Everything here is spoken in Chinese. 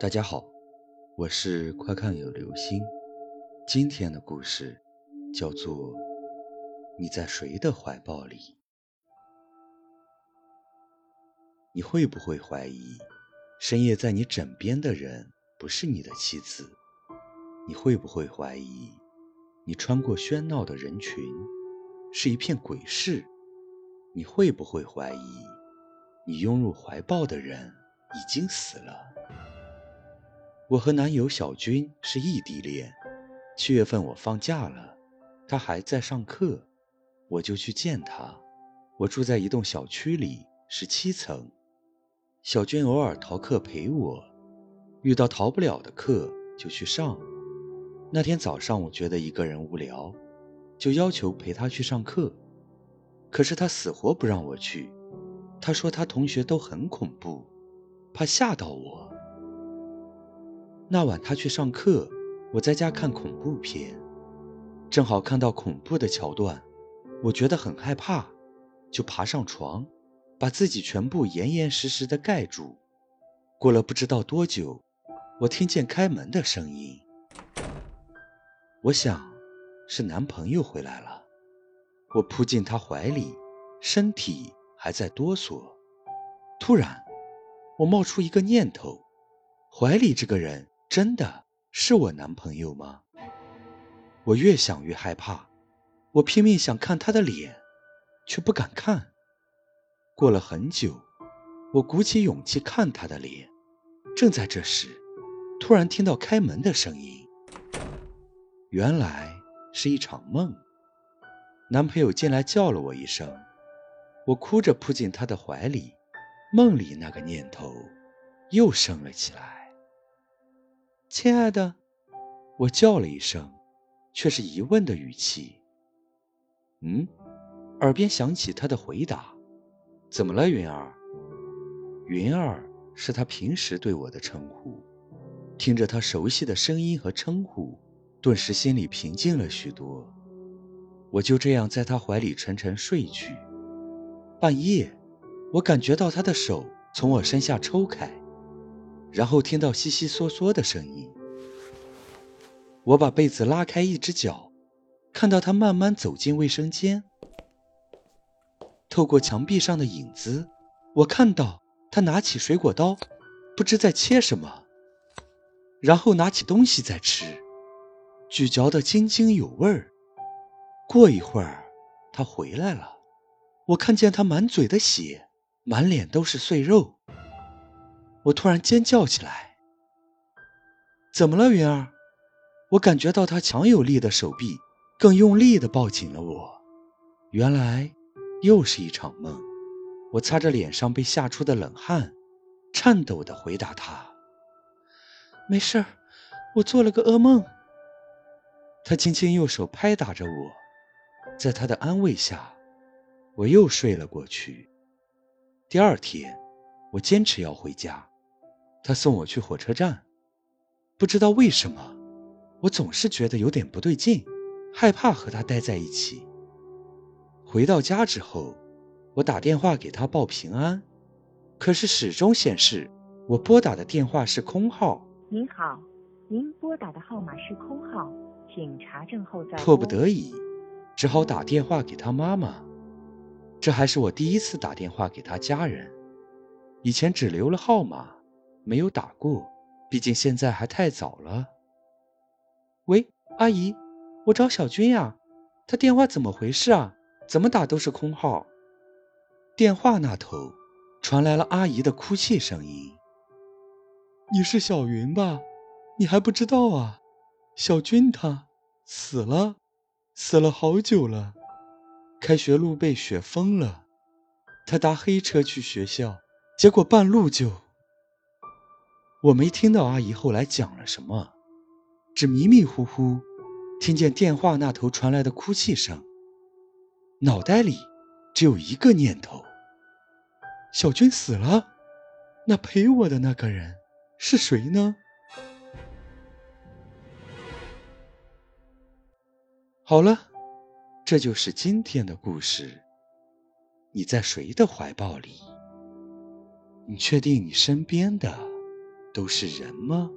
大家好，我是快看有流星。今天的故事叫做《你在谁的怀抱里》。你会不会怀疑，深夜在你枕边的人不是你的妻子？你会不会怀疑，你穿过喧闹的人群，是一片鬼市？你会不会怀疑，你拥入怀抱的人已经死了？我和男友小军是异地恋。七月份我放假了，他还在上课，我就去见他。我住在一栋小区里，十七层。小军偶尔逃课陪我，遇到逃不了的课就去上。那天早上我觉得一个人无聊，就要求陪他去上课，可是他死活不让我去。他说他同学都很恐怖，怕吓到我。那晚他去上课，我在家看恐怖片，正好看到恐怖的桥段，我觉得很害怕，就爬上床，把自己全部严严实实的盖住。过了不知道多久，我听见开门的声音，我想是男朋友回来了，我扑进他怀里，身体还在哆嗦。突然，我冒出一个念头：怀里这个人。真的是我男朋友吗？我越想越害怕，我拼命想看他的脸，却不敢看。过了很久，我鼓起勇气看他的脸。正在这时，突然听到开门的声音。原来是一场梦。男朋友进来叫了我一声，我哭着扑进他的怀里。梦里那个念头又升了起来。亲爱的，我叫了一声，却是疑问的语气。嗯，耳边响起他的回答：“怎么了，云儿？”云儿是他平时对我的称呼。听着他熟悉的声音和称呼，顿时心里平静了许多。我就这样在他怀里沉沉睡去。半夜，我感觉到他的手从我身下抽开。然后听到悉悉嗦嗦的声音，我把被子拉开一只脚，看到他慢慢走进卫生间。透过墙壁上的影子，我看到他拿起水果刀，不知在切什么，然后拿起东西在吃，咀嚼得津津有味儿。过一会儿，他回来了，我看见他满嘴的血，满脸都是碎肉。我突然尖叫起来：“怎么了，云儿？”我感觉到他强有力的手臂更用力地抱紧了我。原来又是一场梦。我擦着脸上被吓出的冷汗，颤抖地回答他：“没事儿，我做了个噩梦。”他轻轻用手拍打着我，在他的安慰下，我又睡了过去。第二天，我坚持要回家。他送我去火车站，不知道为什么，我总是觉得有点不对劲，害怕和他待在一起。回到家之后，我打电话给他报平安，可是始终显示我拨打的电话是空号。您好，您拨打的号码是空号，请查证后再。迫不得已，只好打电话给他妈妈。这还是我第一次打电话给他家人，以前只留了号码。没有打过，毕竟现在还太早了。喂，阿姨，我找小军呀，他电话怎么回事啊？怎么打都是空号。电话那头传来了阿姨的哭泣声音：“你是小云吧？你还不知道啊？小军他死了，死了好久了。开学路被雪封了，他搭黑车去学校，结果半路就……”我没听到阿姨后来讲了什么，只迷迷糊糊听见电话那头传来的哭泣声。脑袋里只有一个念头：小军死了，那陪我的那个人是谁呢？好了，这就是今天的故事。你在谁的怀抱里？你确定你身边的？都是人吗？